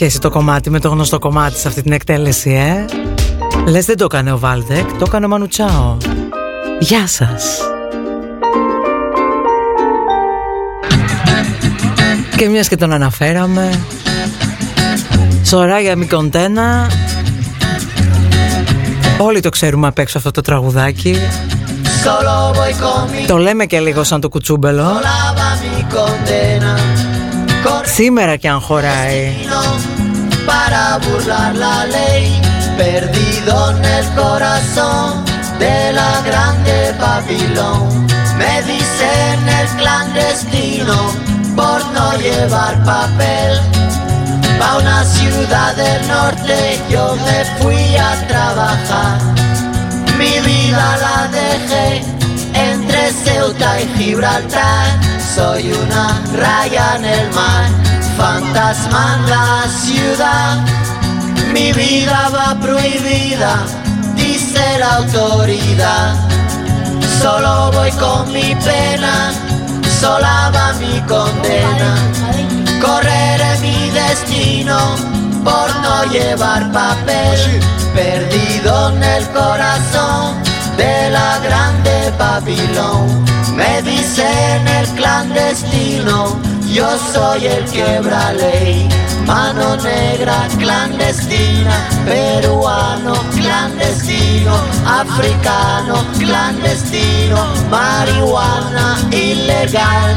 Καμία σχέση το κομμάτι με το γνωστό κομμάτι σε αυτή την εκτέλεση, ε; Λες δεν το έκανε ο Βάλτεκ, το έκανε ο Μανουτσάο. Γεια σας. Και μιας και τον αναφέραμε, Σωράγια Μικοντένα, όλοι το ξέρουμε απ' έξω αυτό το τραγουδάκι. Το λέμε και λίγο σαν το κουτσούμπελο. Σήμερα κι αν χωράει Para burlar la ley. Perdido en el corazón De la grande Babilón. Me dicen el clandestino Por no llevar papel. Pa' una ciudad del norte Yo me fui a trabajar. Mi vida la dejé Ceuta y Gibraltar Soy una raya en el mar fantasma en la ciudad. Mi vida va prohibida, dice la autoridad. Solo voy con mi pena, sola va mi condena. Correré mi destino por no llevar papel, perdido en el corazón de la grande Babilón. Me dicen el clandestino yo soy el quebra ley, mano negra clandestina, peruano clandestino, africano clandestino, marihuana ilegal.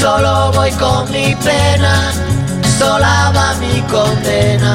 Solo voy con mi pena, sola va mi condena,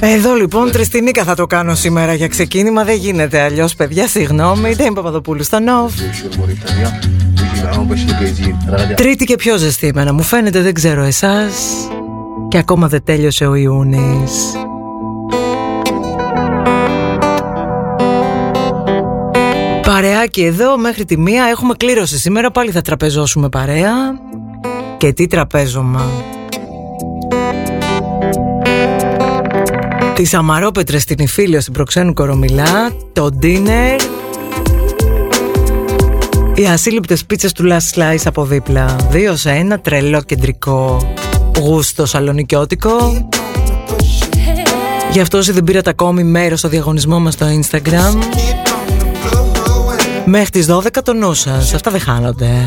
Εδώ λοιπόν Τριστινίκα θα το κάνω σήμερα για ξεκίνημα. Δεν γίνεται αλλιώς παιδιά. Συγγνώμη Δεν είμαι Παπαδοπούλου στο Νοφ Τρίτη και πιο ζεστή εμένα. Μου φαίνεται δεν ξέρω εσάς. Και ακόμα δεν τέλειωσε ο Ιούνις. Παρεάκι εδώ μέχρι τη μία Έχουμε κλήρωση. Σήμερα Πάλι θα τραπεζώσουμε παρέα. Και τι τραπέζωμα Τις αμαρόπετρες στην Ιφίλιο στην Προξένου Κορομιλά Το dinner. Οι ασύλληπτες πίτσες του Last Slice από δίπλα. Δύο σε ένα τρελό κεντρικό. Γούστο σαλονικιώτικο. Γι' αυτό όσοι δεν πήρατε ακόμη μέρος στο διαγωνισμό μας στο Instagram Μέχρι τις 12 το νου σας. Αυτά δεν χάνονται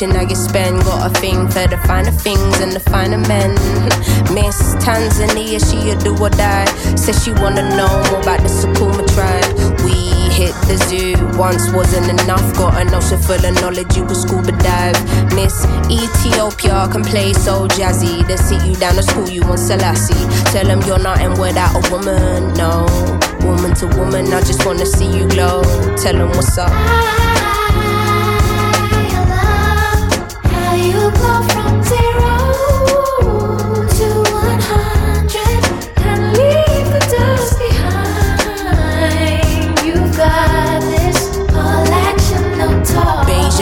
watching you spend. Got a thing for the finer things and the finer men. Miss Tanzania, she a do or die. Says she wanna know more about the Sukuma tribe. We hit the zoo once wasn't enough. Got an ocean full of knowledge, you could scuba dive. Miss Ethiopia can play so jazzy. They sit you down to school, you want Selassie. Tell them you're nothing without a woman, no. Woman to woman, I just wanna see you glow. Tell them what's up. you glow from day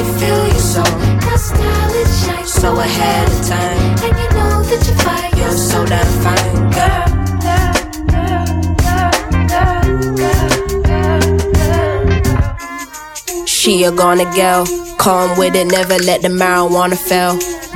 They feel you so, your style it shines so ahead of time. and you know that you fight. You're so damn fine, girl. She a gonna girl, calm with it, never let the marijuana fail.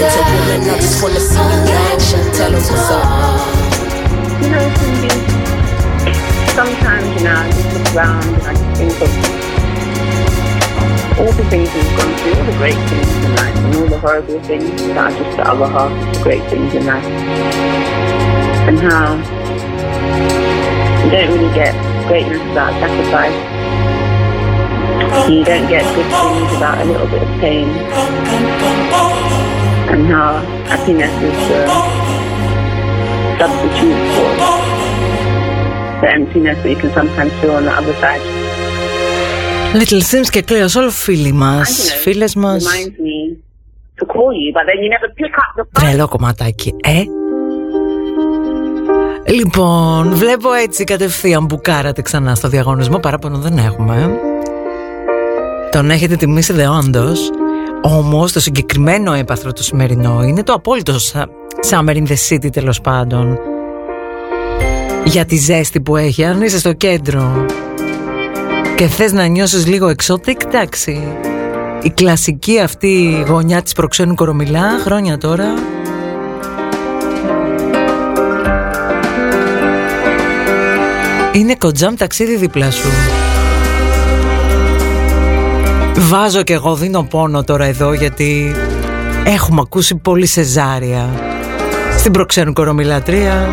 I just wanna see you glow. action, Tell 'em what's up. You know, sometimes, you know, I just look around and I just think of all the things we've gone through, all the great things in life, and all the horrible things that are just the other half of the great things in life. And how you don't really get greatness without sacrifice. You don't get good things without a little bit of pain. and και φίλοι μας, φίλες μας. Τρελό κομματάκι, ε. Λοιπόν, βλέπω έτσι κατευθείαν που κάρατε ξανά στο διαγωνισμό. Παράπονο δεν έχουμε. Τον έχετε τιμήσει δεόντως. Όμως το συγκεκριμένο έπαθρο του σημερινό είναι το απόλυτο sa- Summer in the City τέλος πάντων. Για τη ζέστη που έχει, αν είσαι στο κέντρο και θες να νιώσεις λίγο εξώτικ, εντάξει. Η κλασική αυτή γωνιά της προξένου κορομιλά, χρόνια τώρα. Είναι κοντζάμ ταξίδι δίπλα σου. Βάζω και εγώ δίνω πόνο τώρα εδώ γιατί έχουμε ακούσει πολύ σεζάρια στην προξένου κορομιλατρία.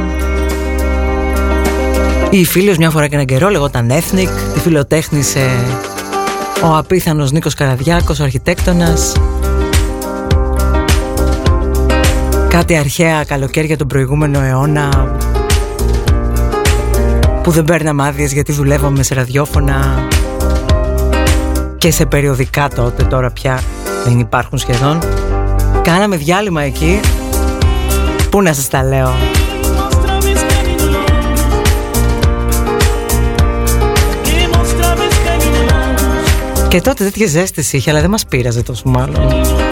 Η φίλος μια φορά και έναν καιρό λεγόταν Ethnic, τη φιλοτέχνησε ο απίθανος Νίκος Καραδιάκος, ο αρχιτέκτονας. Κάτι αρχαία καλοκαίρια τον προηγούμενο αιώνα που δεν παίρναμε άδειες γιατί δουλεύαμε σε ραδιόφωνα και σε περιοδικά τότε τώρα πια δεν υπάρχουν σχεδόν. Κάναμε διάλειμμα εκεί. Πού να σας τα λέω; Και τότε τέτοια ζέστηση είχε, αλλά δεν μας πείραζε τόσο μάλλον.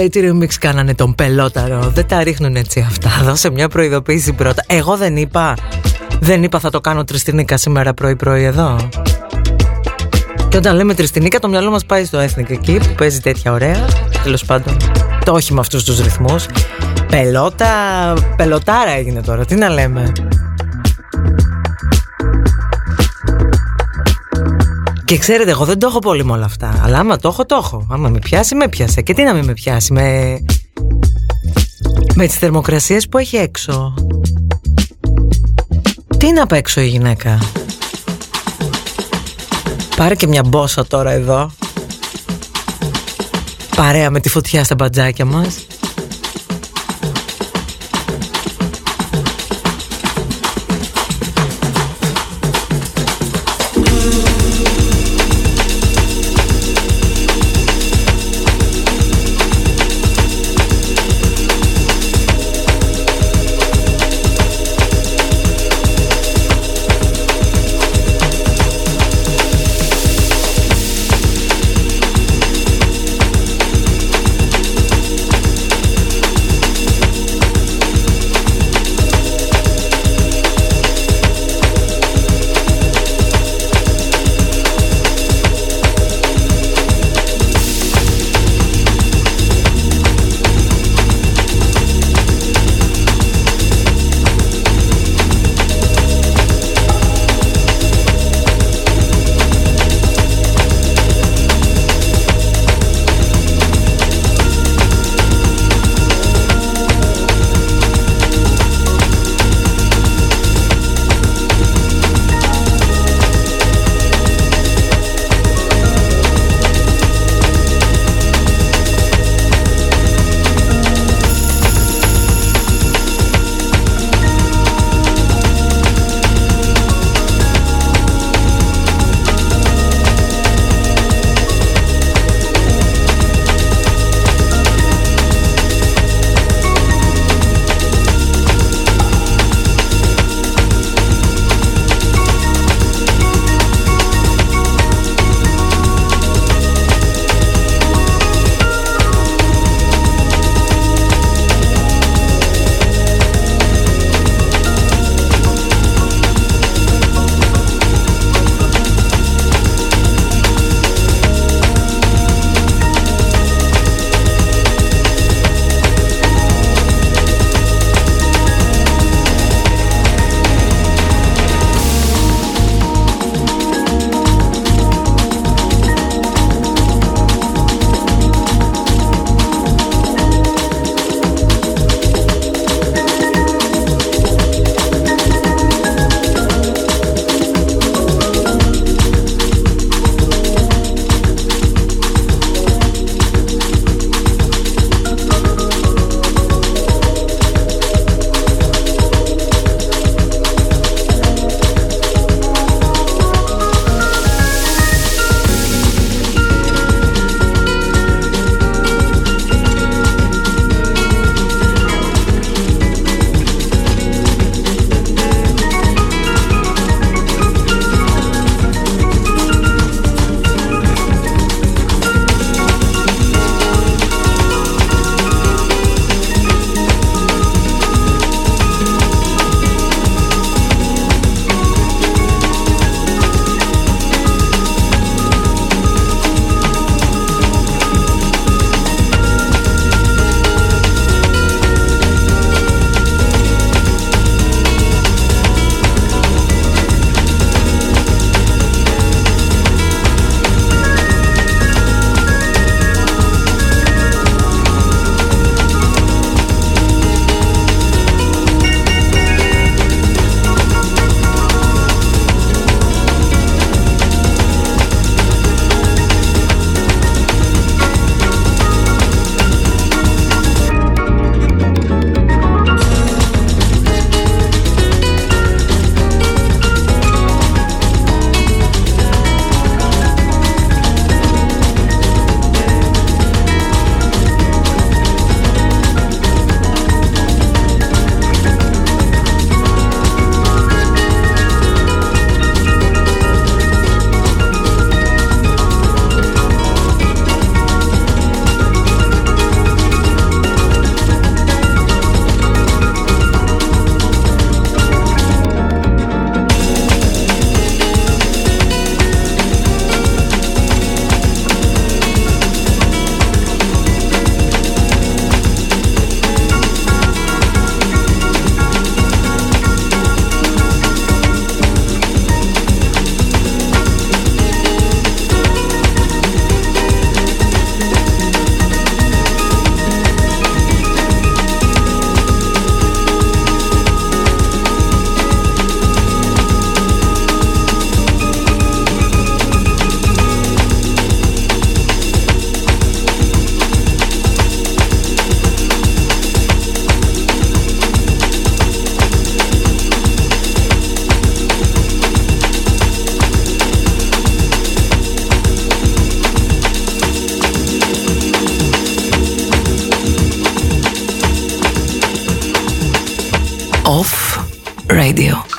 Κάλε λέει τι remix κάνανε τον πελόταρο; Δεν τα ρίχνουν έτσι αυτά. Δώσε μια προειδοποίηση πρώτα Εγώ δεν είπα. Δεν είπα θα το κάνω τριστινίκα σήμερα πρωί πρωί εδώ Και όταν λέμε τριστινίκα το μυαλό μας πάει στο Ethnic εκεί Που παίζει τέτοια ωραία. Τέλος πάντων Το όχι με αυτούς τους ρυθμούς. Πελότα Πελοτάρα έγινε τώρα Τι να λέμε. Και ξέρετε, εγώ δεν το έχω πολύ με όλα αυτά. Αλλά άμα το έχω, το έχω. Άμα με πιάσει, με πιάσε. Και τι να μην με πιάσει, με. με τις θερμοκρασίες που έχει έξω. Τι είναι απ' έξω η γυναίκα; Πάρε και μια μπόσα τώρα εδώ. Παρέα με τη φωτιά στα μπατζάκια μας. Off Radio.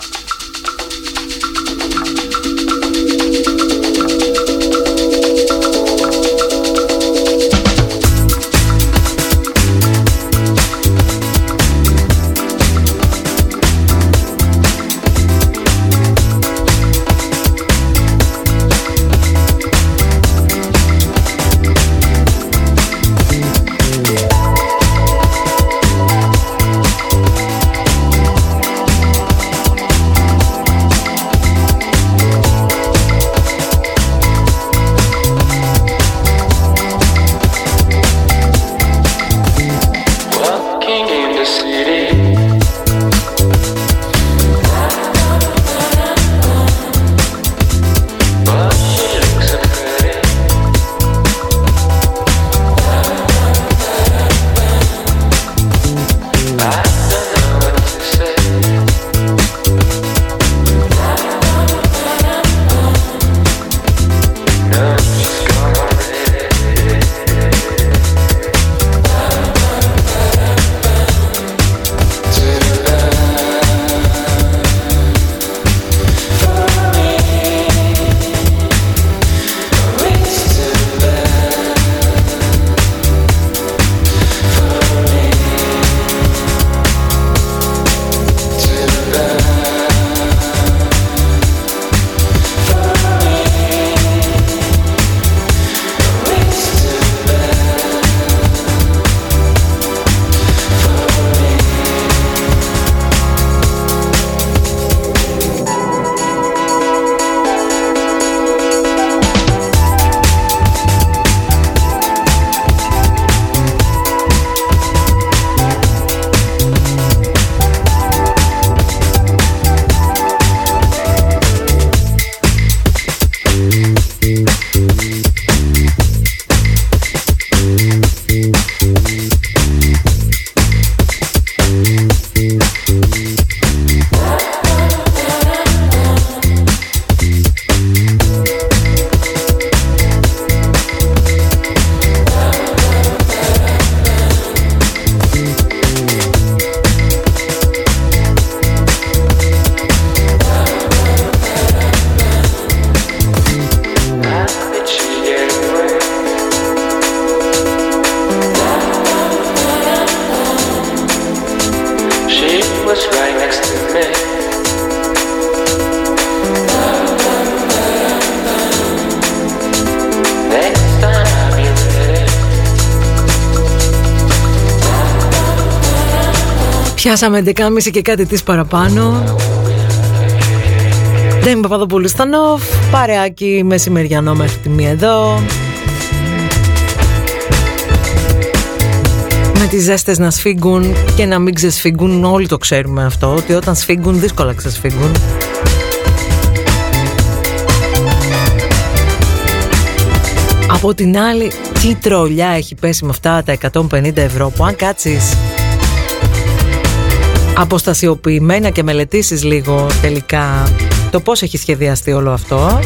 Πιάσαμε 11.30 και κάτι της παραπάνω. Δεν είμαι Παπαδοπούλου στα νοφ Παρεάκι μεσημεριανό μέχρι τη μία εδώ. Με τις ζέστες να σφίγγουν και να μην ξεσφίγγουν Όλοι το ξέρουμε αυτό Ότι όταν σφίγγουν δύσκολα ξεσφίγγουν. Από την άλλη, τι τρολιά έχει πέσει με αυτά τα 150 ευρώ που αν κάτσεις αποστασιοποιημένα και μελετήσεις λίγο τελικά το πώς έχει σχεδιαστεί όλο αυτό.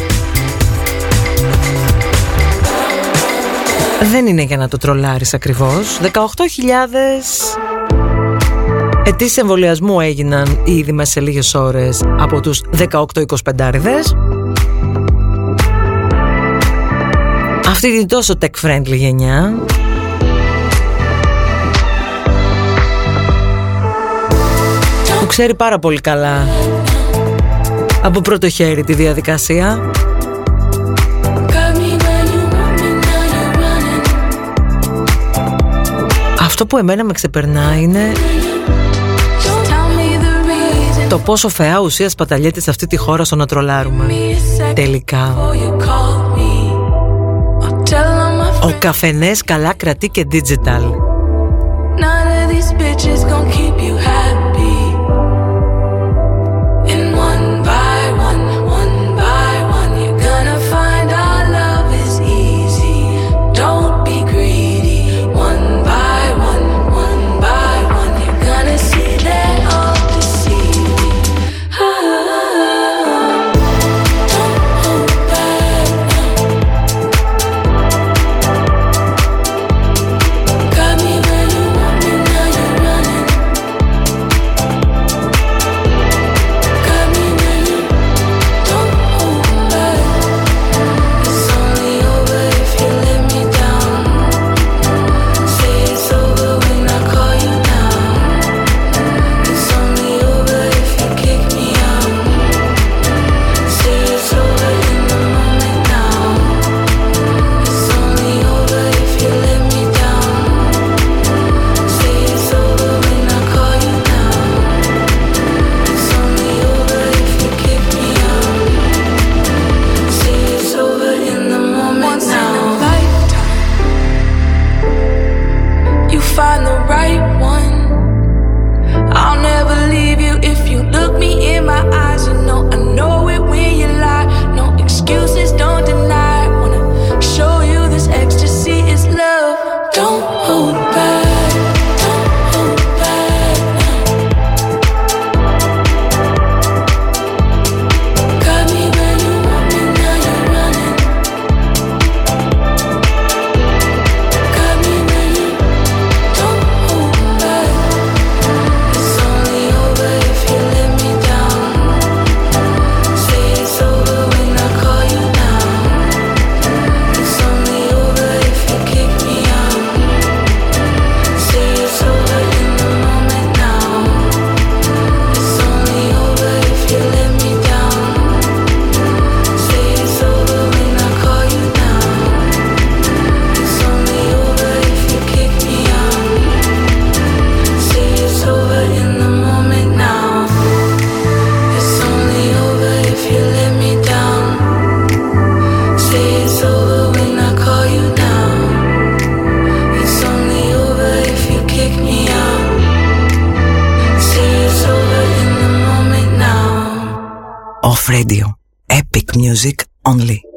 Δεν είναι για να το τρολάρεις ακριβώς. 18.000 αιτήσεις εμβολιασμού έγιναν ήδη μέσα σε λίγες ώρες από τους 18-25 αυτή την τόσο tech friendly γενιά που ξέρει πάρα πολύ καλά από πρώτο χέρι τη διαδικασία Αυτό που εμένα με ξεπερνά είναι το πόσο φαιά ουσία σπαταλιέται σε αυτή τη χώρα στο να τρολάρουμε. Τελικά. Ο καφενές καλά κρατεί και digital. Love music only.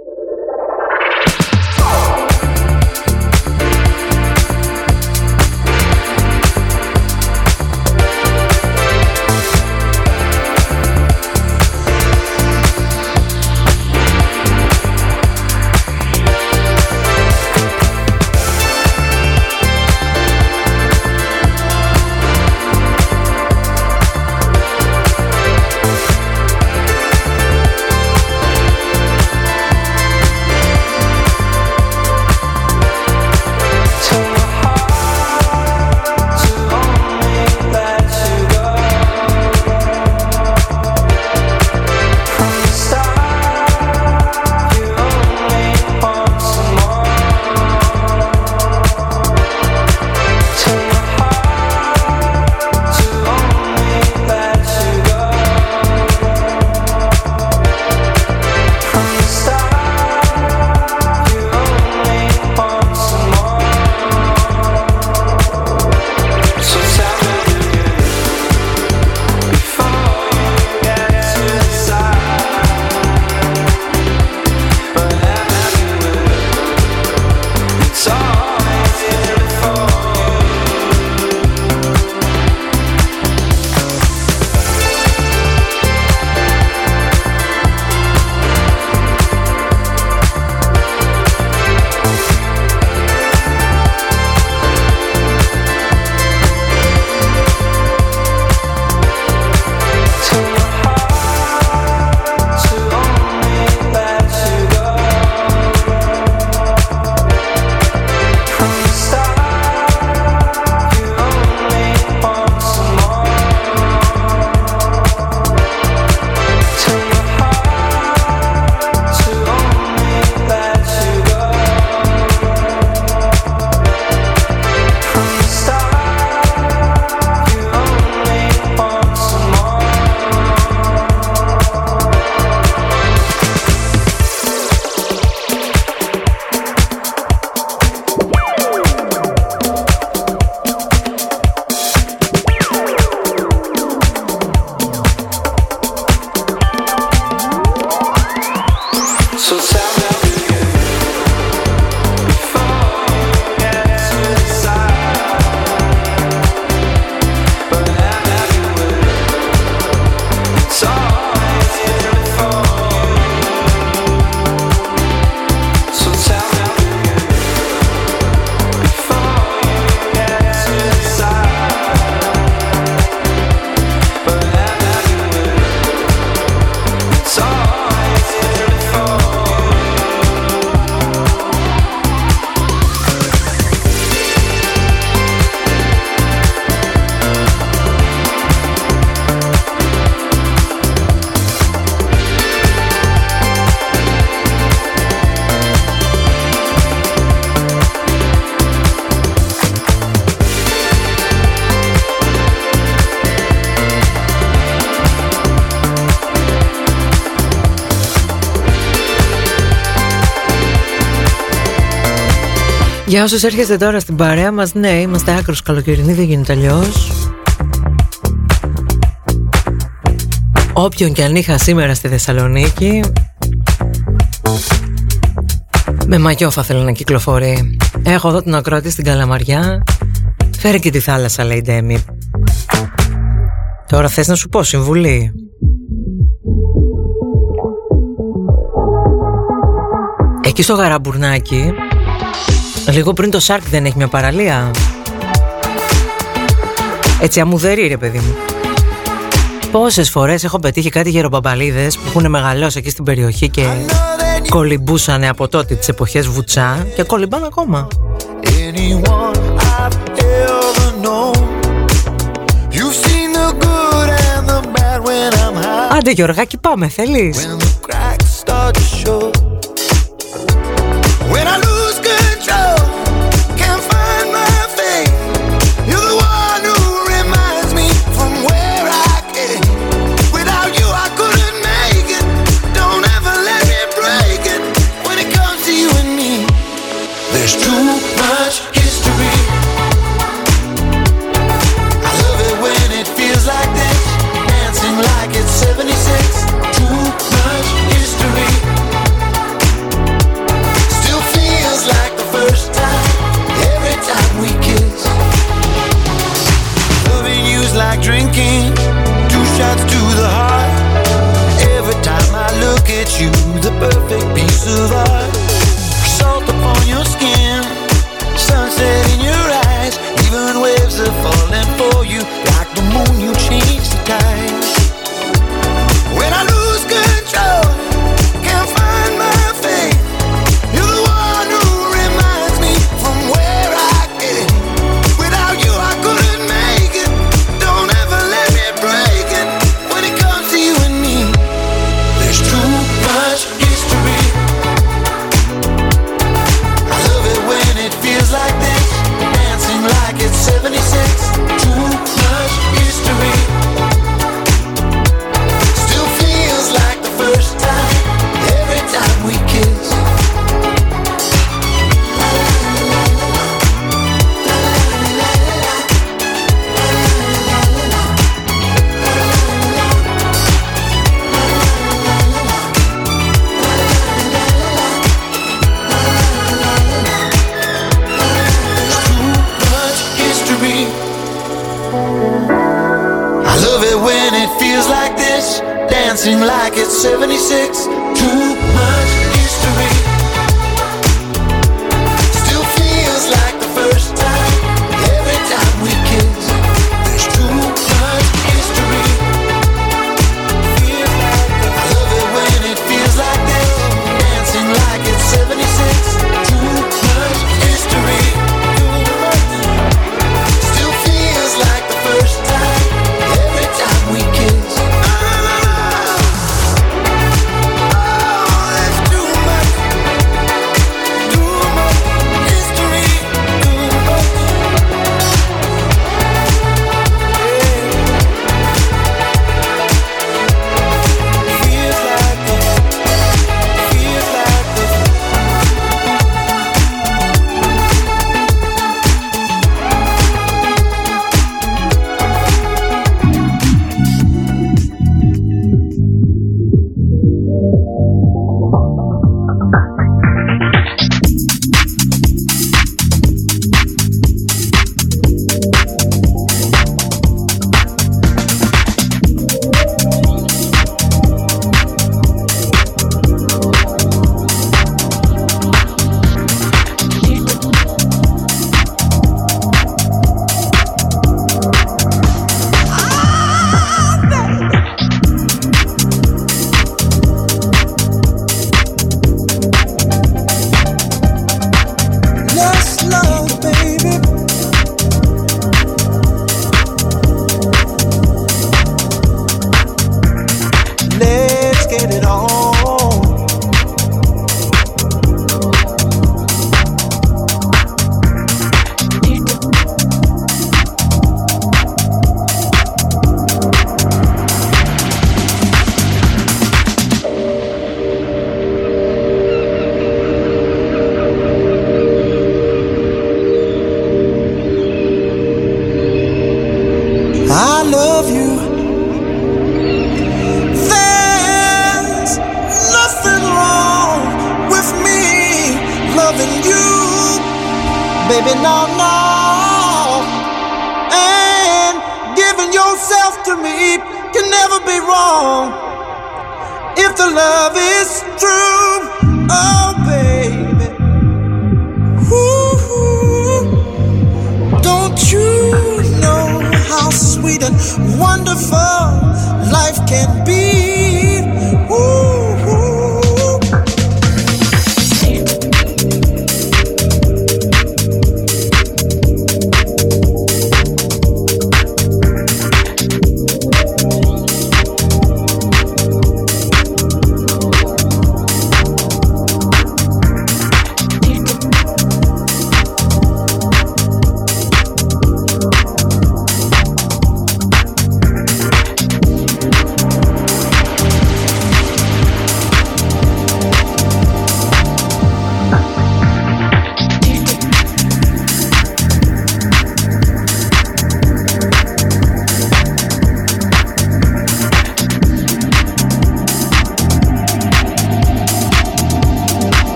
Για όσους έρχεστε τώρα στην παρέα μας, ναι, είμαστε άκρος καλοκαιρινοί, δεν γίνεται αλλιώς. Όποιον και αν είχα σήμερα στη Θεσσαλονίκη Με μαγιό θα θέλω να κυκλοφορεί. Έχω εδώ την ακρότη στην Καλαμαριά. Φέρε και τη θάλασσα λέει Ντέμι. Τώρα θες να σου πω συμβουλή. Εκεί στο γαραμπουρνάκι Λίγο πριν το Σάρκ δεν έχει μια παραλία. Έτσι αμμουδερή ρε παιδί μου. Πόσες φορές έχω πετύχει κάτι γεροπαμπαλίδες που έχουν μεγαλώσει εκεί στην περιοχή και κολυμπούσανε από τότε τις εποχές βουτσά και κολυμπάνε ακόμα. Άντε Γιώργακι πάμε θέλεις;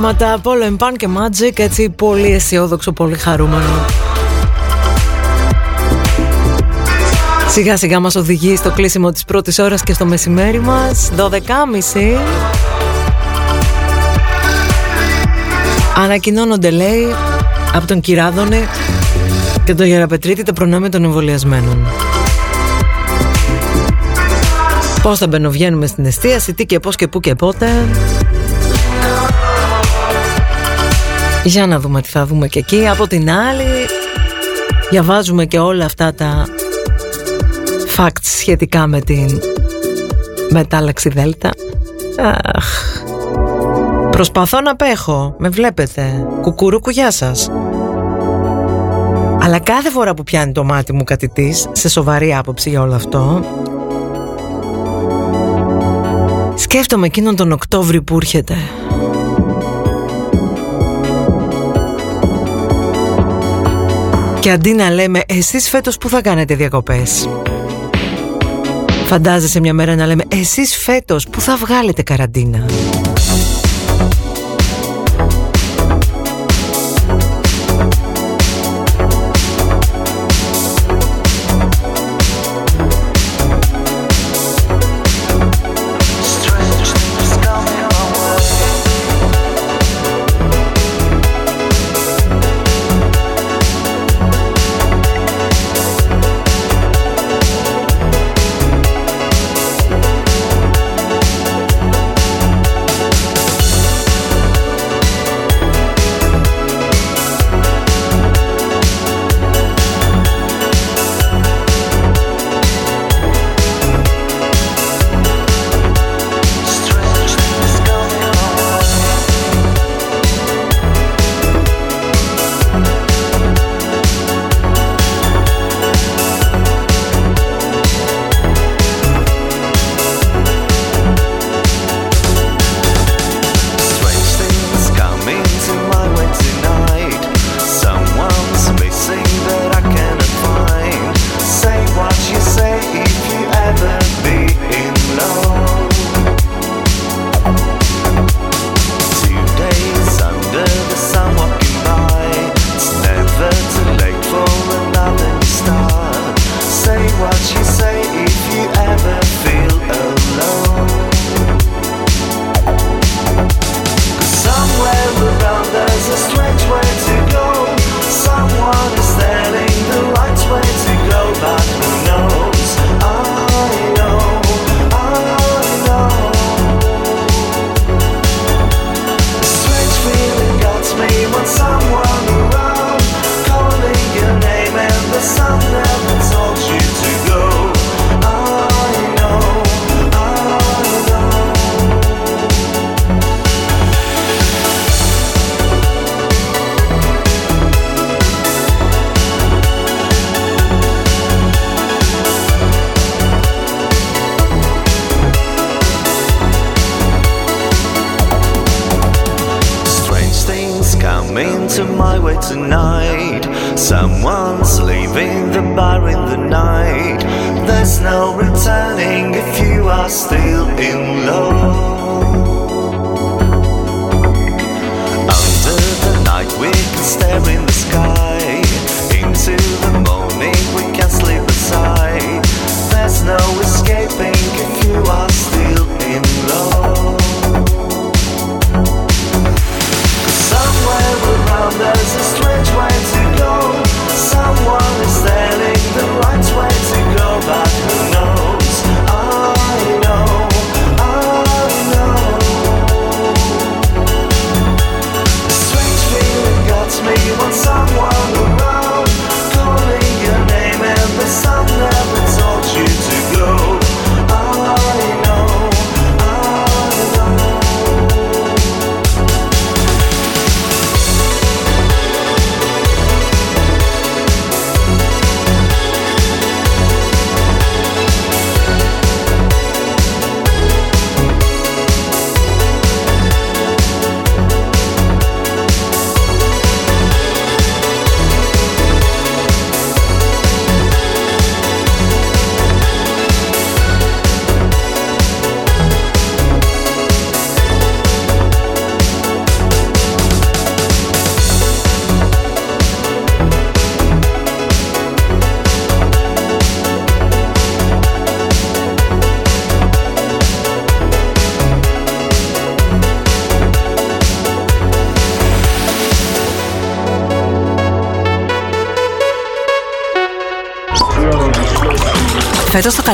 Πράγματα, Πόλο Pan και Magic, έτσι πολύ αισιόδοξο, πολύ χαρούμενο. Σιγά σιγά μας οδηγεί στο κλείσιμο της πρώτης ώρας και στο μεσημέρι μας, 12.30. Ανακοινώνονται λέει από τον Κυράδωνη και τον Γεραπετρίτη τα προνόμια των εμβολιασμένων. Πώς θα μπαινοβγαίνουμε στην εστίαση, τι και πώς και πού και πότε. Για να δούμε τι θα δούμε και εκεί. Από την άλλη, διαβάζουμε και όλα αυτά τα facts σχετικά με την μετάλλαξη Δέλτα. Αχ. Προσπαθώ να πέχω, με βλέπετε. Κουκουρούκου, γεια σας. Αλλά κάθε φορά που πιάνει το μάτι μου κάτι της, σε σοβαρή άποψη για όλο αυτό, σκέφτομαι εκείνον τον Οκτώβρη που έρχεται. Και αντί να λέμε εσείς φέτος που θα κάνετε διακοπές; Φαντάζεσαι μια μέρα να λέμε εσείς φέτος που θα βγάλετε καραντίνα;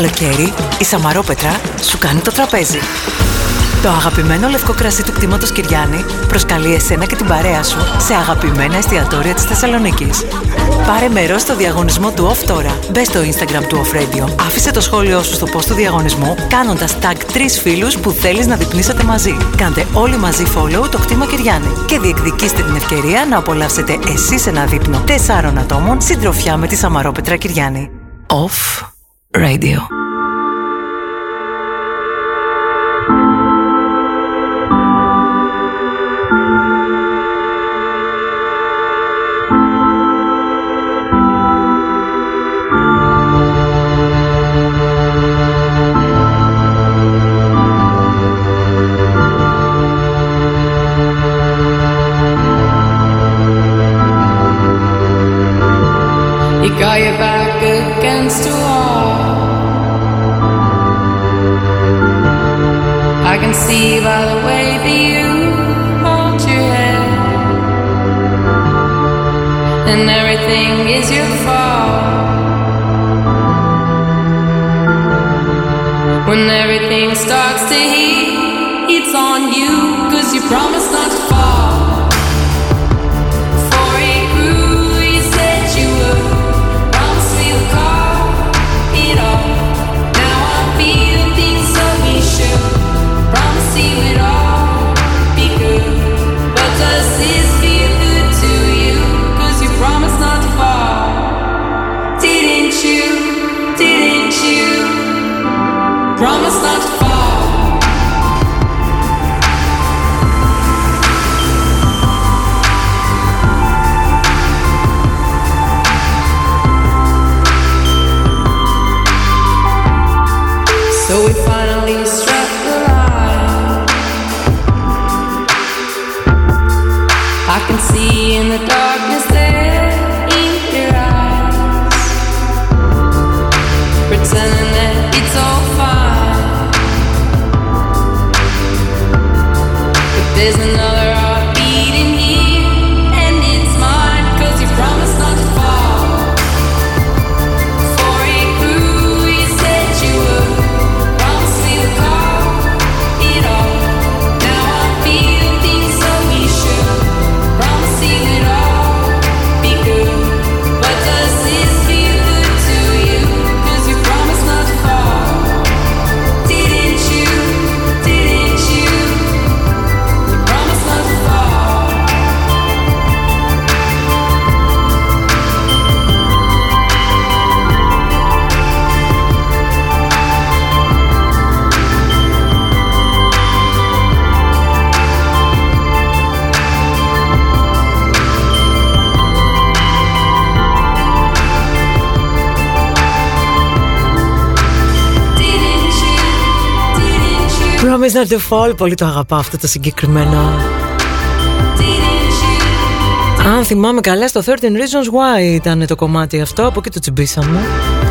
Καλοκαίρι η Σαμαρόπετρα σου κάνει το τραπέζι. Το αγαπημένο λευκό κρασί του κτήματος Κυριάννη προσκαλεί εσένα και την παρέα σου σε αγαπημένα εστιατόρια της Θεσσαλονίκης. Πάρε μέρος στο διαγωνισμό του OFF τώρα. Μπες στο Instagram του Off Radio. Άφησε το σχόλιο σου στο post του διαγωνισμού κάνοντας tag τρεις φίλους που θέλεις να διπνήσετε μαζί. Κάντε όλοι μαζί follow το κτήμα Κυριάννη και διεκδικήστε την ευκαιρία να απολαύσετε εσείς ένα δείπνο τεσσάρων ατόμων συντροφιά με τη Σαμαρόπετρα Κυριάννη. Off Radio. You? Promise not to fall. Πολύ το αγαπάω αυτό το συγκεκριμένο. Didn't you? Αν θυμάμαι καλά, στο 13 Reasons Why ήταν το κομμάτι αυτό. Από εκεί το τσιμπήσαμε.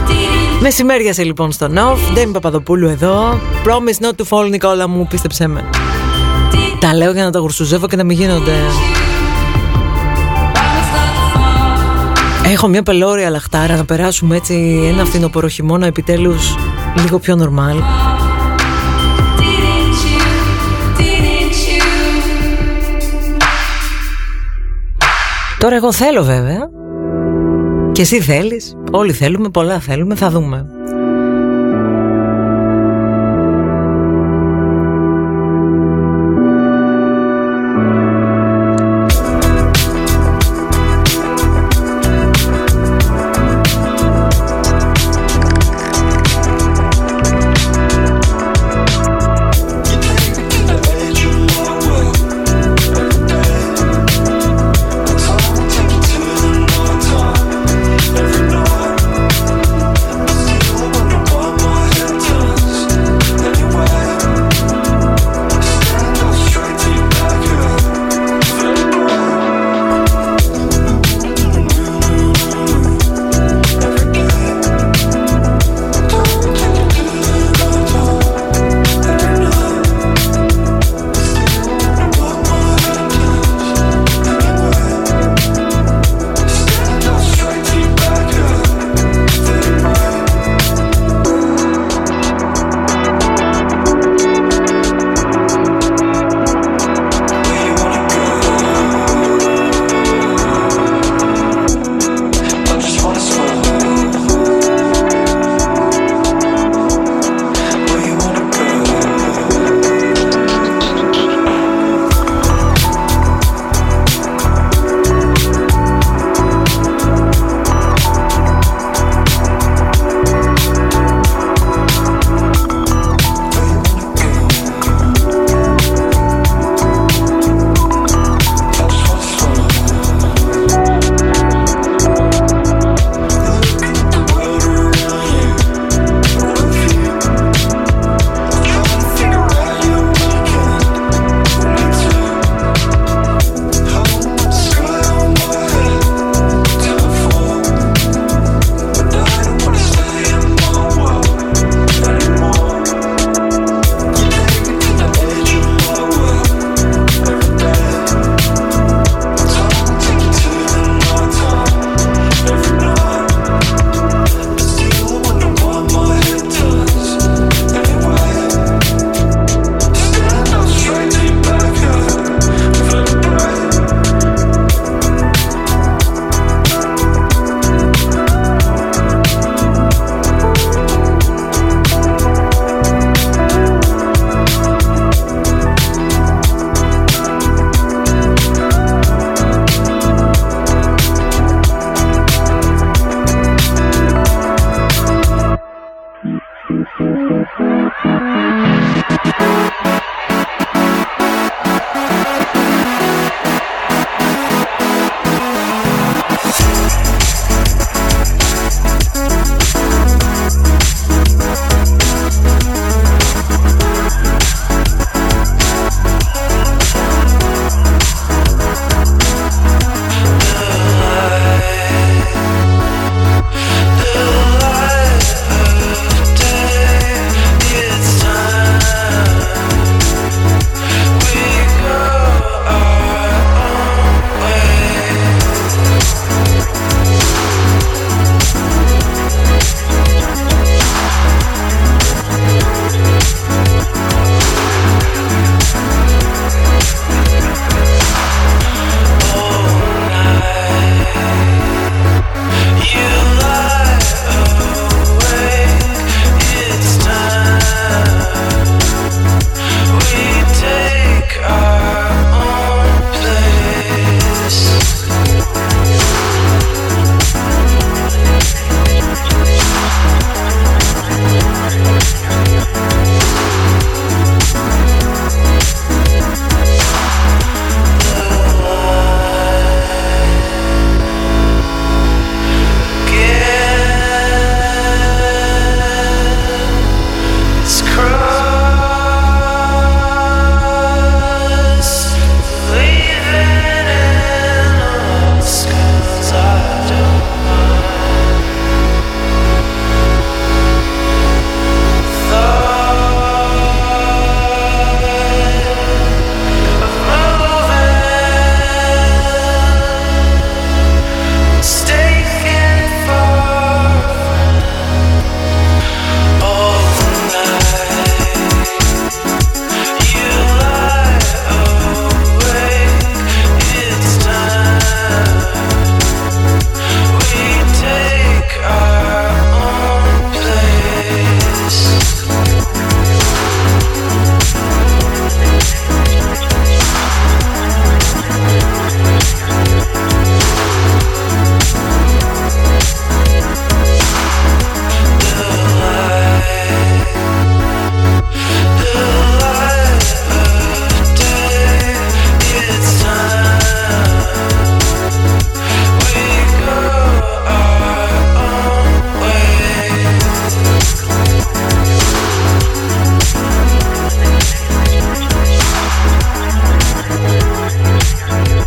Didn't Μεσημέριασε λοιπόν στο Νοφ. Ντέμι Παπαδοπούλου εδώ. Promise not to fall, Νικόλα μου, πίστεψέ με. Τα λέω για να τα γουρσουζεύω και να μην γίνονται. promise not to fall. Έχω μια πελώρια λαχτάρα να περάσουμε έτσι ένα φθινοπωρο χειμώνα επιτέλους λίγο πιο νορμάλ. Τώρα εγώ θέλω βέβαια. Και εσύ θέλεις. Όλοι θέλουμε, πολλά θέλουμε, θα δούμε.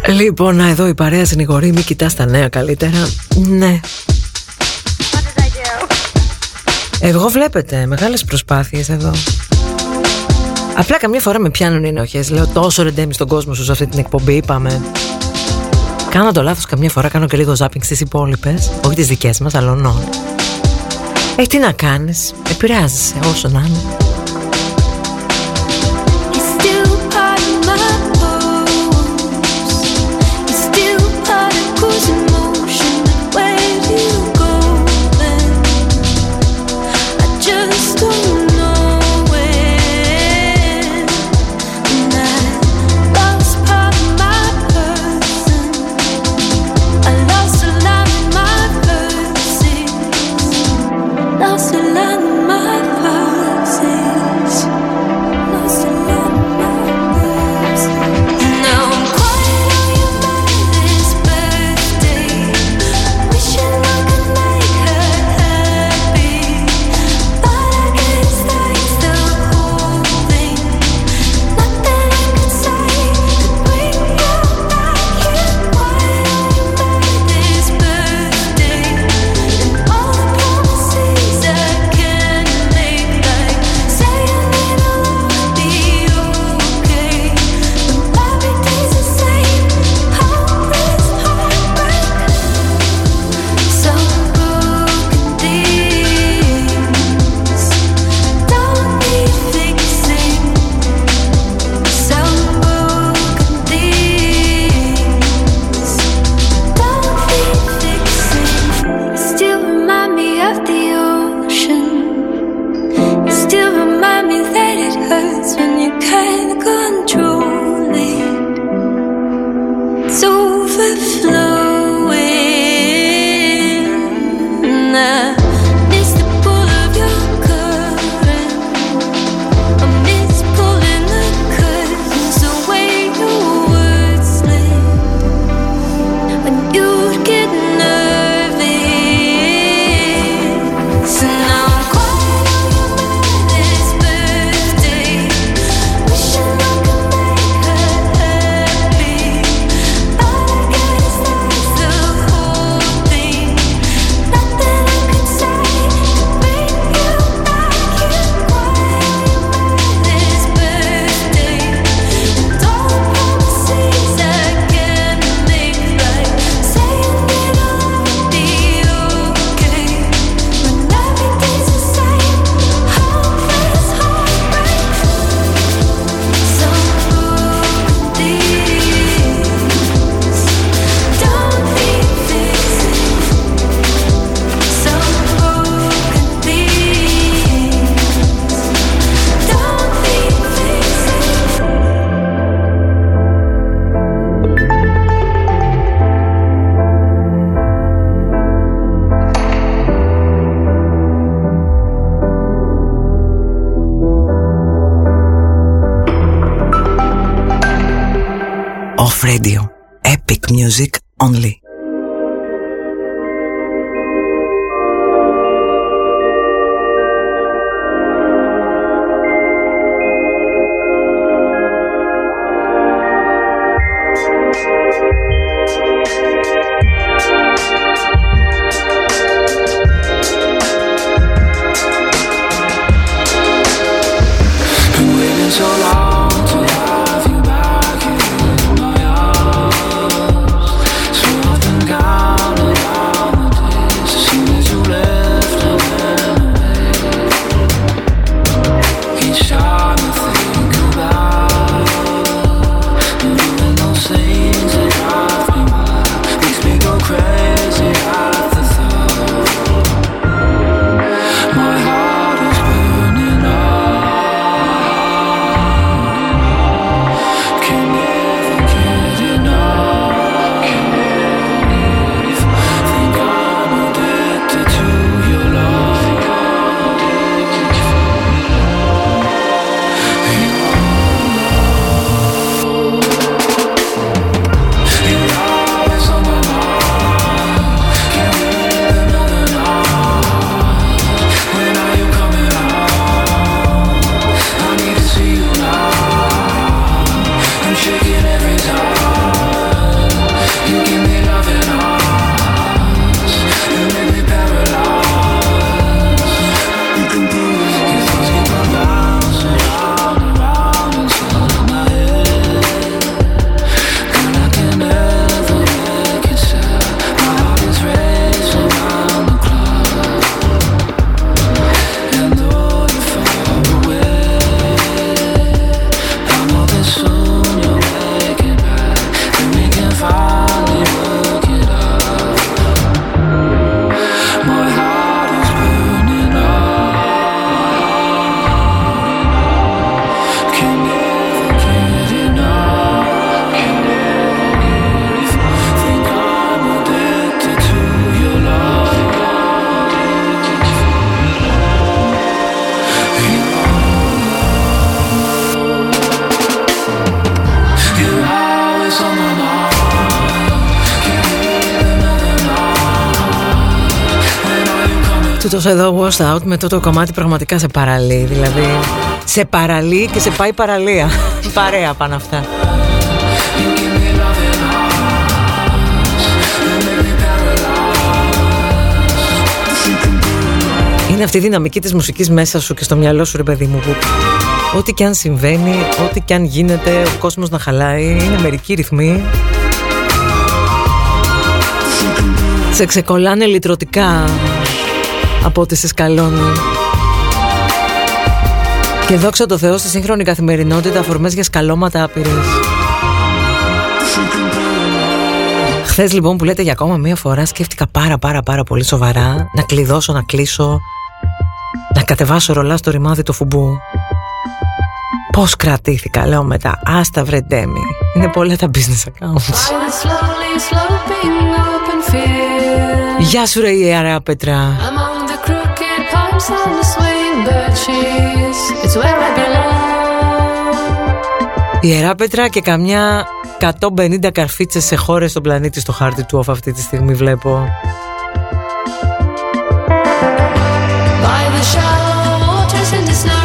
Λοιπόν, εδώ η παρέα συνηγορεί, μην κοιτάς τα νέα καλύτερα. Ναι. Εγώ βλέπετε, μεγάλες προσπάθειες εδώ. Απλά καμιά φορά με πιάνουν οι. Λέω τόσο ρεντέμι στον κόσμο σου σε αυτή την εκπομπή, είπαμε. Κάνω το λάθος καμιά φορά, κάνω και λίγο ζάπινγκ στις υπόλοιπες, όχι τις δικές μας, αλλά νό. Ε, τι να κάνεις, επηρεάζεσαι όσο να είναι. Washed out με το, το κομμάτι πραγματικά σε παραλύει Δηλαδή. Σε παραλύει και σε πάει παραλία. Παρέα πάνε αυτά. Είναι αυτή η δυναμική της μουσικής μέσα σου και στο μυαλό σου ρε παιδί μου που Ό,τι και αν συμβαίνει, ό,τι και αν γίνεται, ο κόσμος να χαλάει, είναι μερικοί ρυθμοί. Σε ξεκολλάνε λυτρωτικά από ό,τι σε σκαλώνει. Και δόξα τω Θεώ στη σύγχρονη καθημερινότητα αφορμές για σκαλώματα άπειρες. Χθες λοιπόν που λέτε για ακόμα μία φορά σκέφτηκα πάρα πάρα πάρα πολύ σοβαρά να κλειδώσω, να κλείσω, να κατεβάσω ρολά στο ρημάδι του φουμπού. Πώς κρατήθηκα, λέω μετά. Άστα βρε Ντέμι. Είναι πολλά τα business accounts. Slowly sloping open field. Γεια σου ρε ιερά Πέτρα. Ιερά, Πέτρα και καμιά 150 καρφίτσες σε χώρες στον πλανήτη. Στο χάρτη του, αυτή τη στιγμή βλέπω. Στο χάρτη, σχεδόν τα πόδια και το.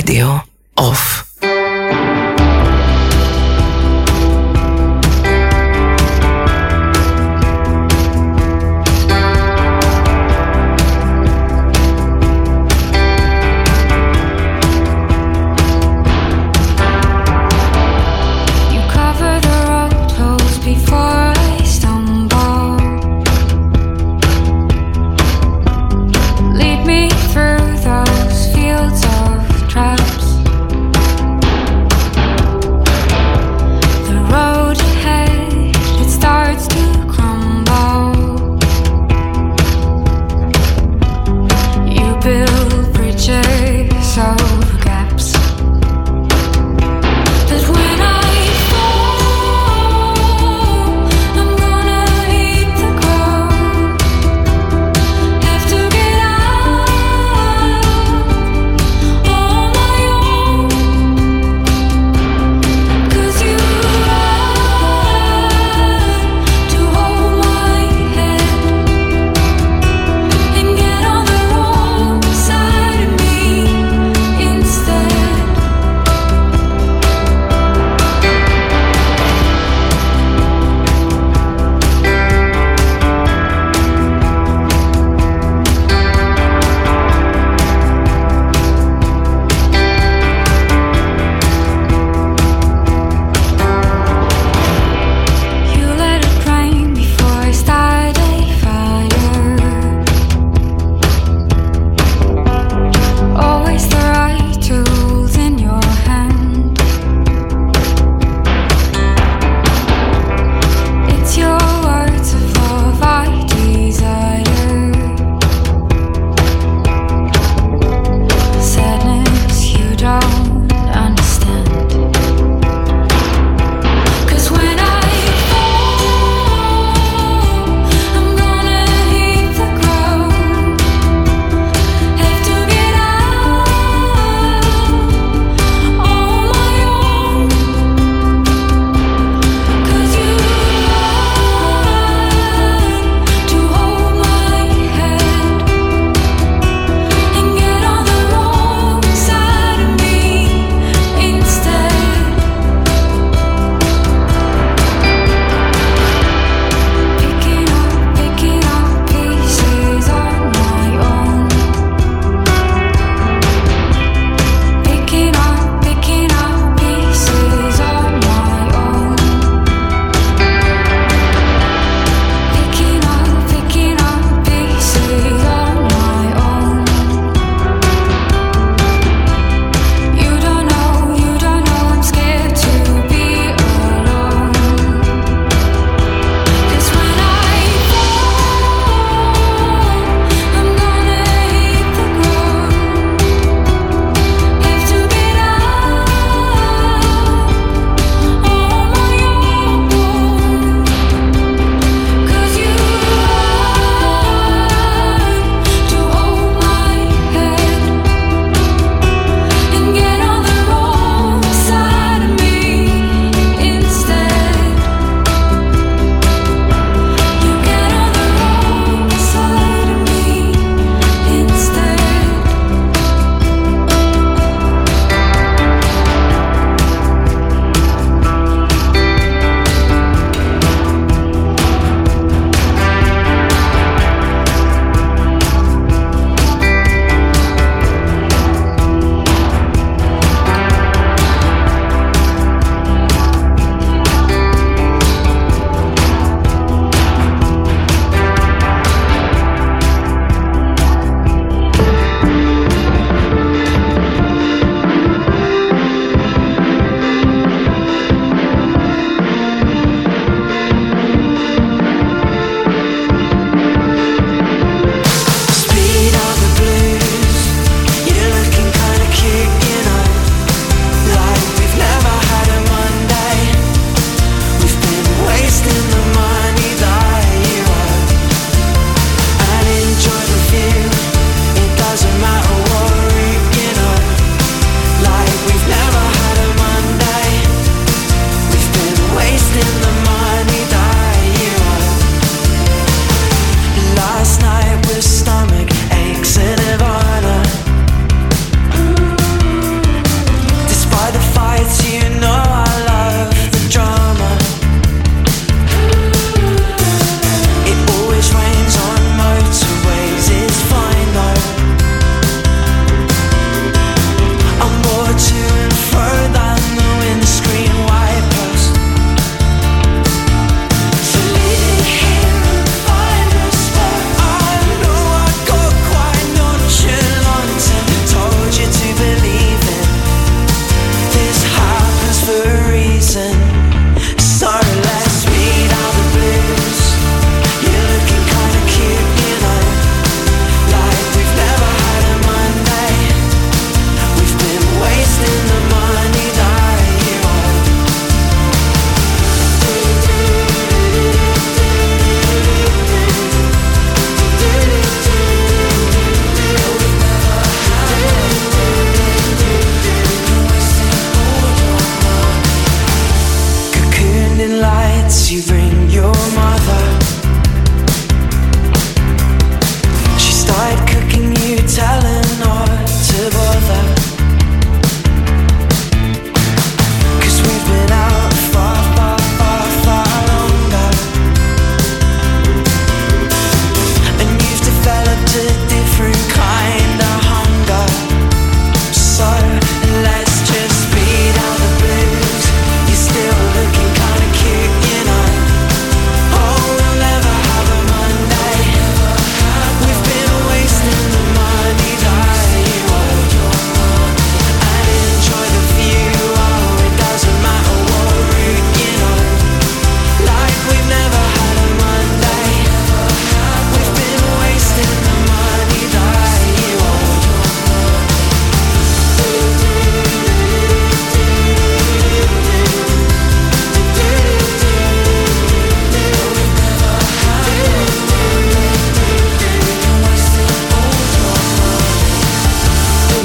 Radio.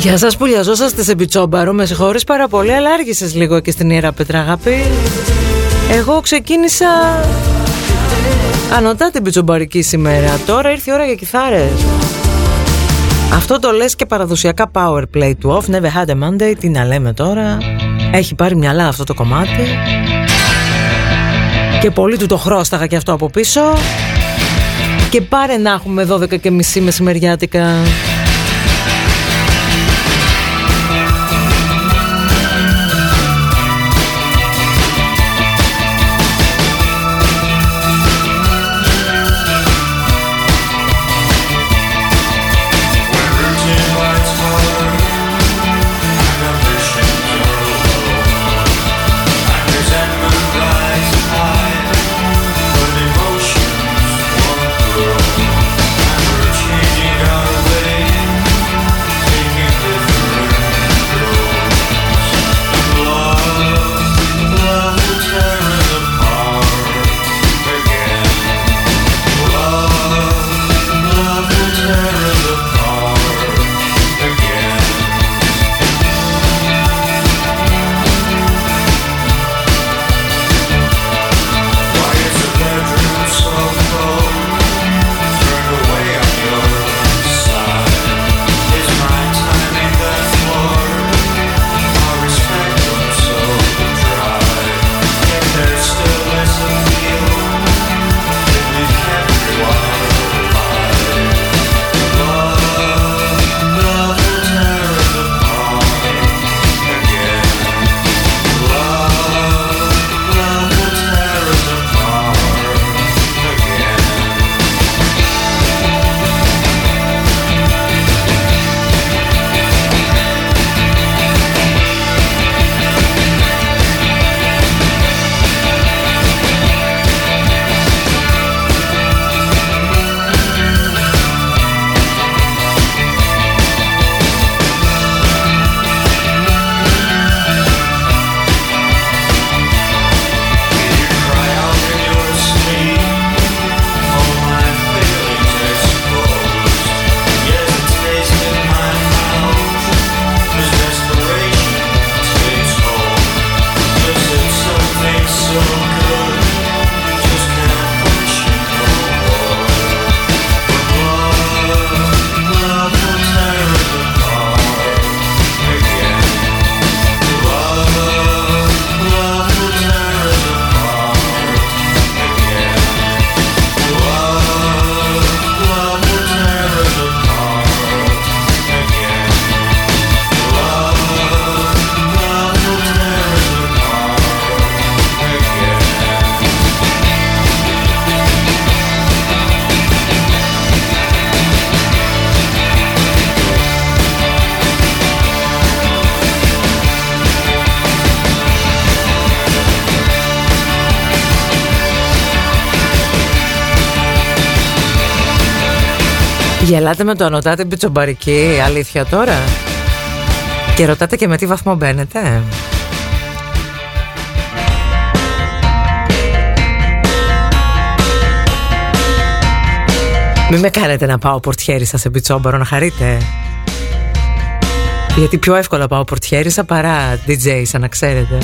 Γεια σας που λιαζόσαστε σε πιτσόμπαρο Με συγχωρείς πάρα πολύ Αλλά άργησες λίγο και στην Ιερά Πέτρα αγάπη. Εγώ ξεκίνησα Ανωτά την πιτσομπαρική σήμερα. Τώρα ήρθε η ώρα για κιθάρες. Αυτό το λες και παραδοσιακά power play του off. Never had a Monday. Τι να λέμε τώρα. Έχει πάρει μυαλά αυτό το κομμάτι. Και πολύ του το χρώσταγα και αυτό από πίσω. Και πάρε να έχουμε 12 και μισή μεσημεριάτικα Γελάτε με το ανωτάτε πιτσομπαρική, αλήθεια τώρα; Και ρωτάτε και με τι βαθμό μπαίνετε. Μην με κάνετε να πάω πορτιέρισα σε πιτσόμπαρο να χαρείτε. Γιατί πιο εύκολα πάω πορτιέρισα παρά DJ, σαν να ξέρετε.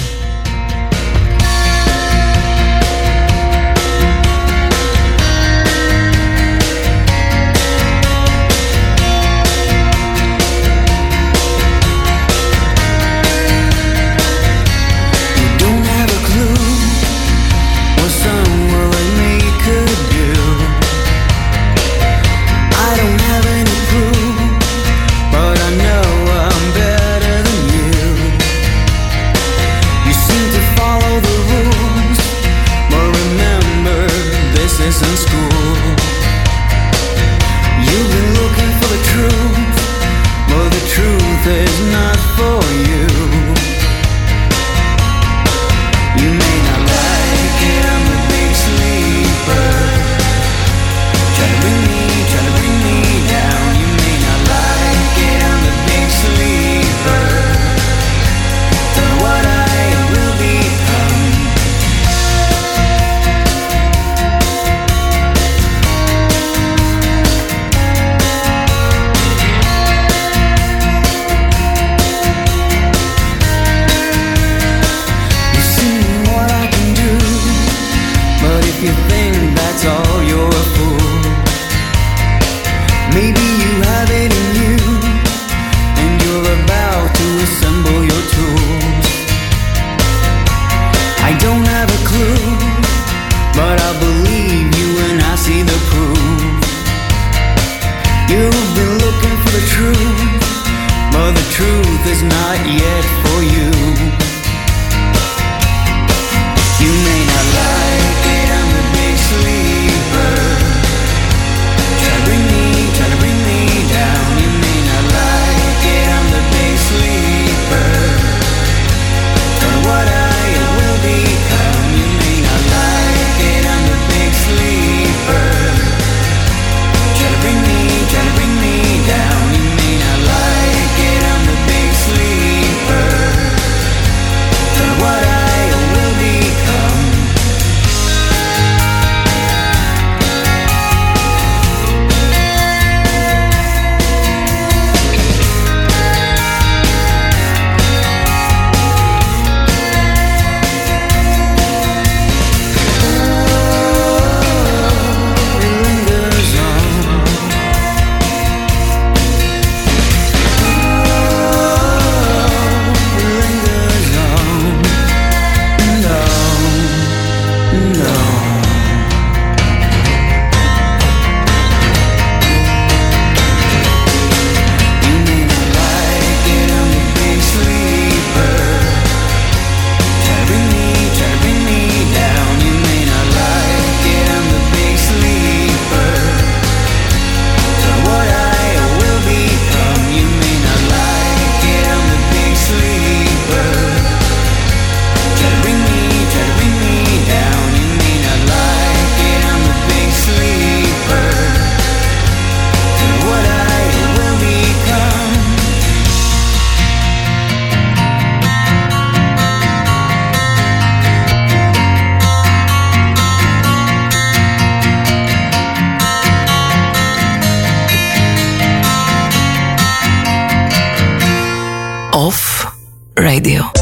Radio.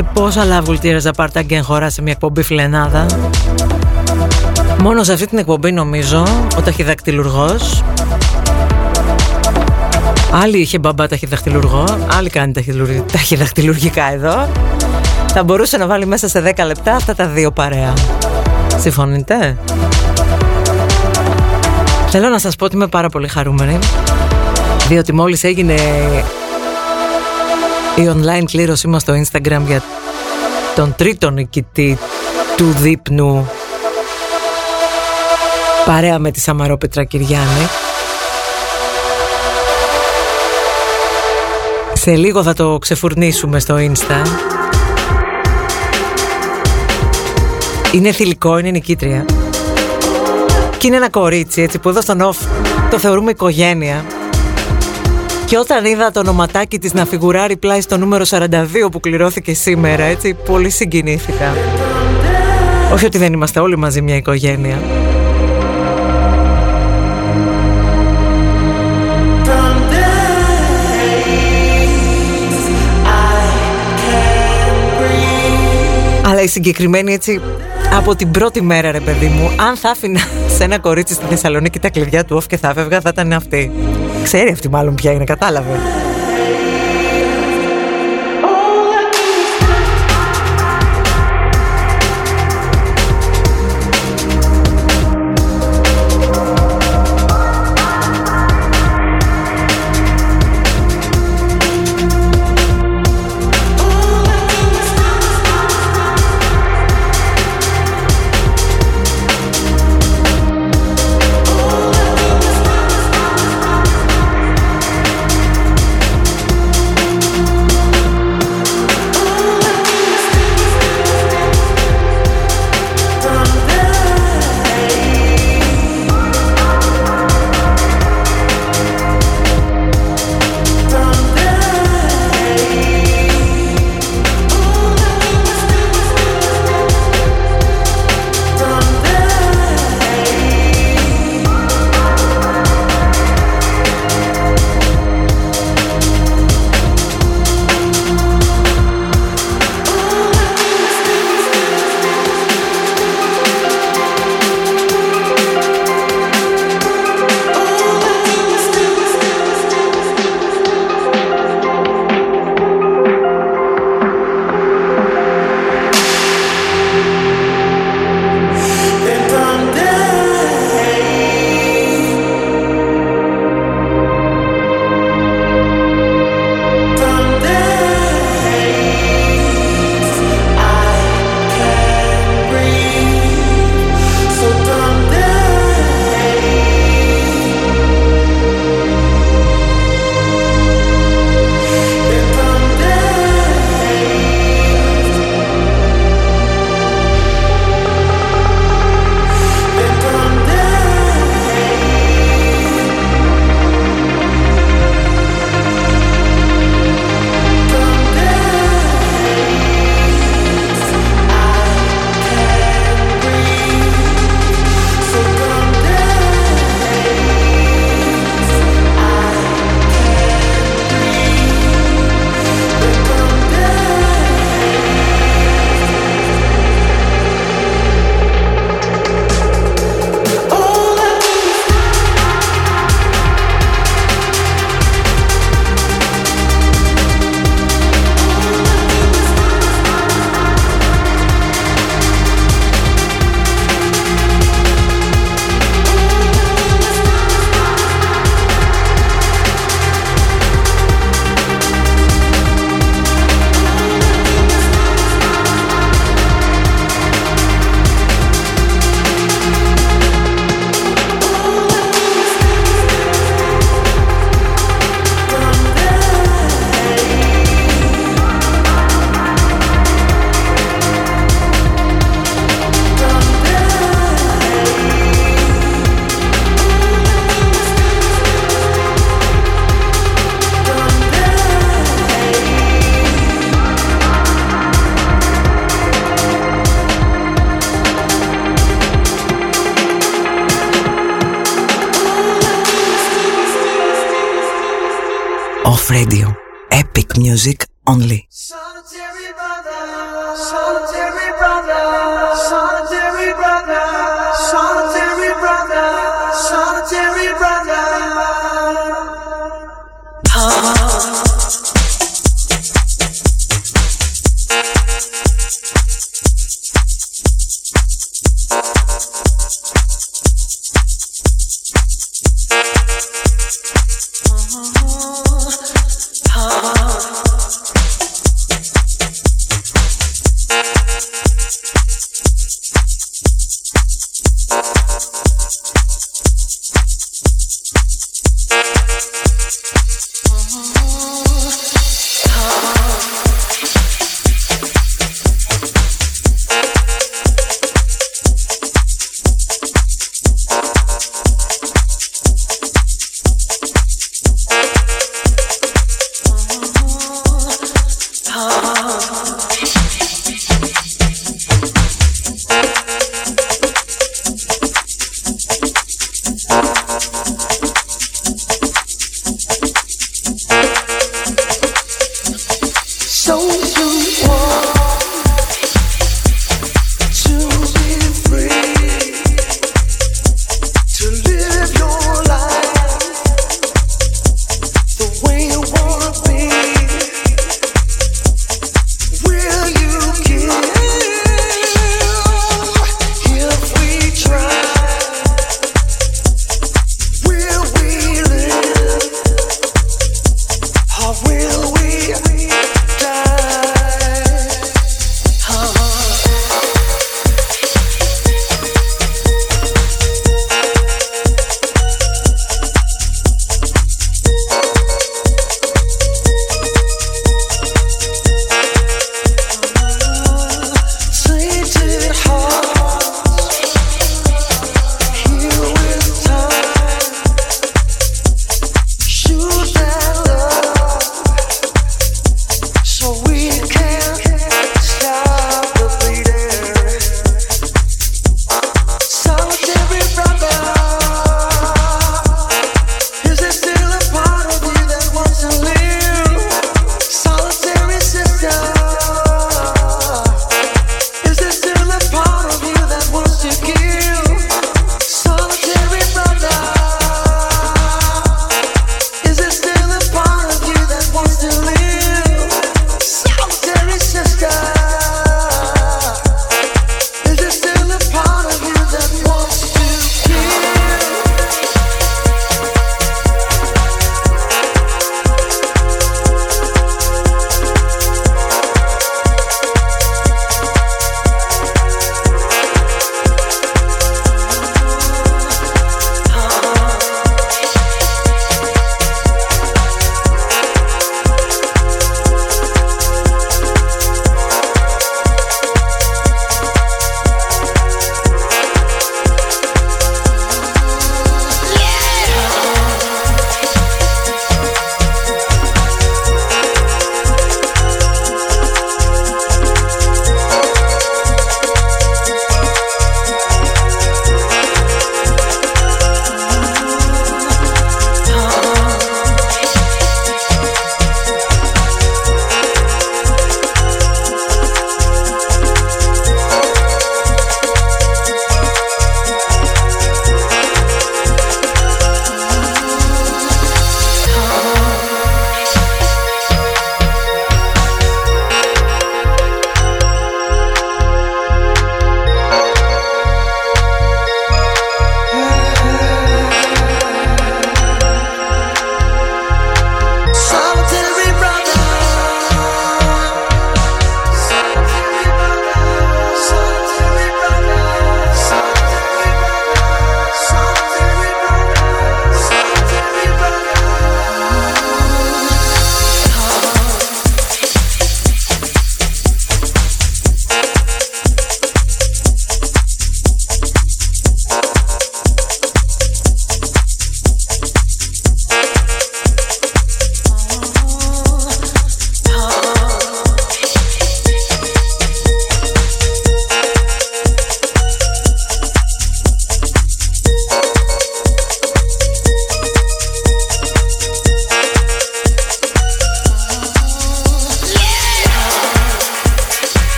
Αναρωτιέσαι πόσα λαβουλτήρες θα πάρει τα γκέν σε μια εκπομπή φιλενάδα. Μόνο σε αυτή την εκπομπή νομίζω ο ταχυδακτηλουργός Άλλη είχε μπαμπά ταχυδακτηλουργό, άλλη κάνει ταχυδακτηλουργ- ταχυδακτηλουργικά εδώ. Θα μπορούσε να βάλει μέσα σε 10 λεπτά αυτά τα δύο παρέα. Συμφωνείτε; Θέλω να σας πω ότι είμαι πάρα πολύ χαρούμενη διότι μόλις έγινε η online κλήρωσή μας στο Instagram για τον τρίτο νικητή του δείπνου παρέα με τη Σαμαρό Πετρακυριάννη. Σε λίγο θα το ξεφουρνίσουμε στο Insta. Είναι θηλυκό, είναι νικήτρια. Και είναι ένα κορίτσι έτσι που εδώ στον off το θεωρούμε οικογένεια. Και όταν είδα το ονοματάκι της να φιγουράρει πλάι στο νούμερο 42 που κληρώθηκε σήμερα, έτσι, πολύ συγκινήθηκα. Όχι ότι δεν είμαστε όλοι μαζί μια οικογένεια. Αλλά η συγκεκριμένη έτσι από την πρώτη μέρα ρε παιδί μου Αν θα άφηνα σε ένα κορίτσι στη Θεσσαλονίκη τα κλειδιά του off και θα έφευγα θα ήταν αυτή Ξέρει αυτή μάλλον ποια είναι κατάλαβε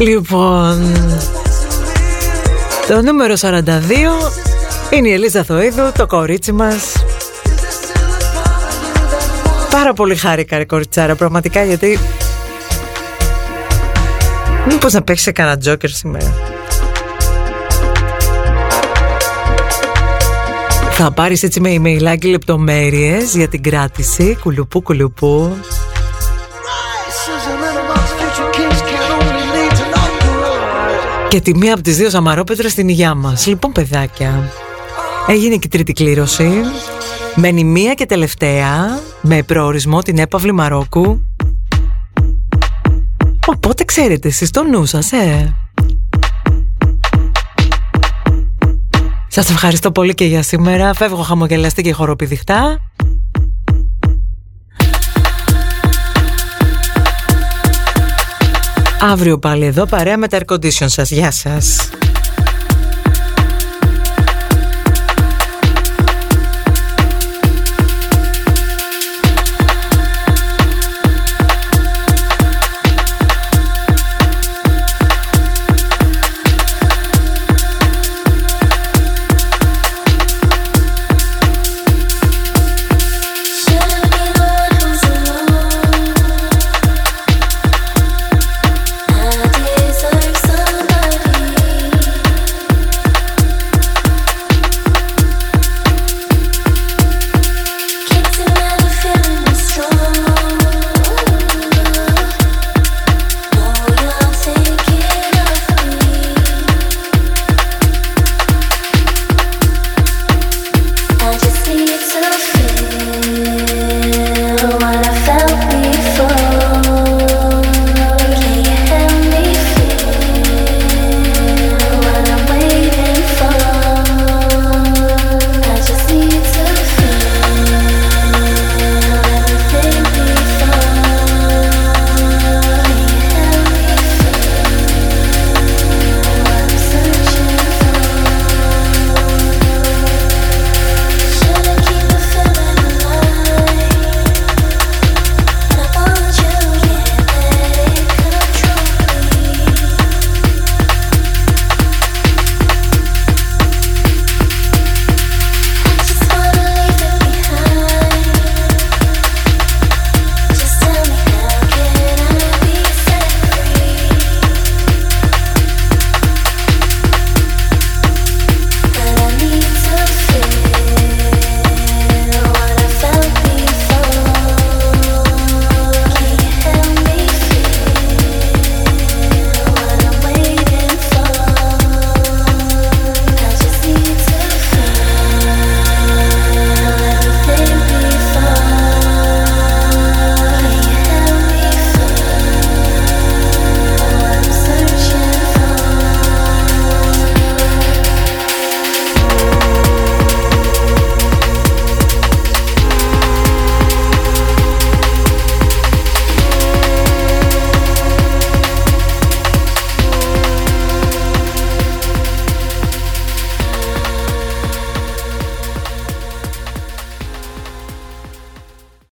Λοιπόν, το νούμερο 42 είναι η Ελίζα Θοίδου, το κορίτσι μας. Πάρα πολύ χάρηκα ρε κοριτσάρα, πραγματικά γιατί... Μήπως να παίξεις σε κανένα τζόκερ σήμερα. Θα πάρεις έτσι με emailάκι λεπτομέρειες για την κράτηση, κουλουπού κουλουπού. Και τη μία από τις δύο Σαμαρόπετρες στην υγειά μας. Λοιπόν, παιδάκια, έγινε και η τρίτη κλήρωση. Μένει μία και τελευταία, με προορισμό την έπαυλη Μαρόκου. Οπότε ξέρετε εσείς το νου σας, ε. Σας ευχαριστώ πολύ και για σήμερα. Φεύγω χαμογελαστή και χοροπηδιχτά. Αύριο πάλι εδώ παρέα με τα air condition σας. Γεια σας.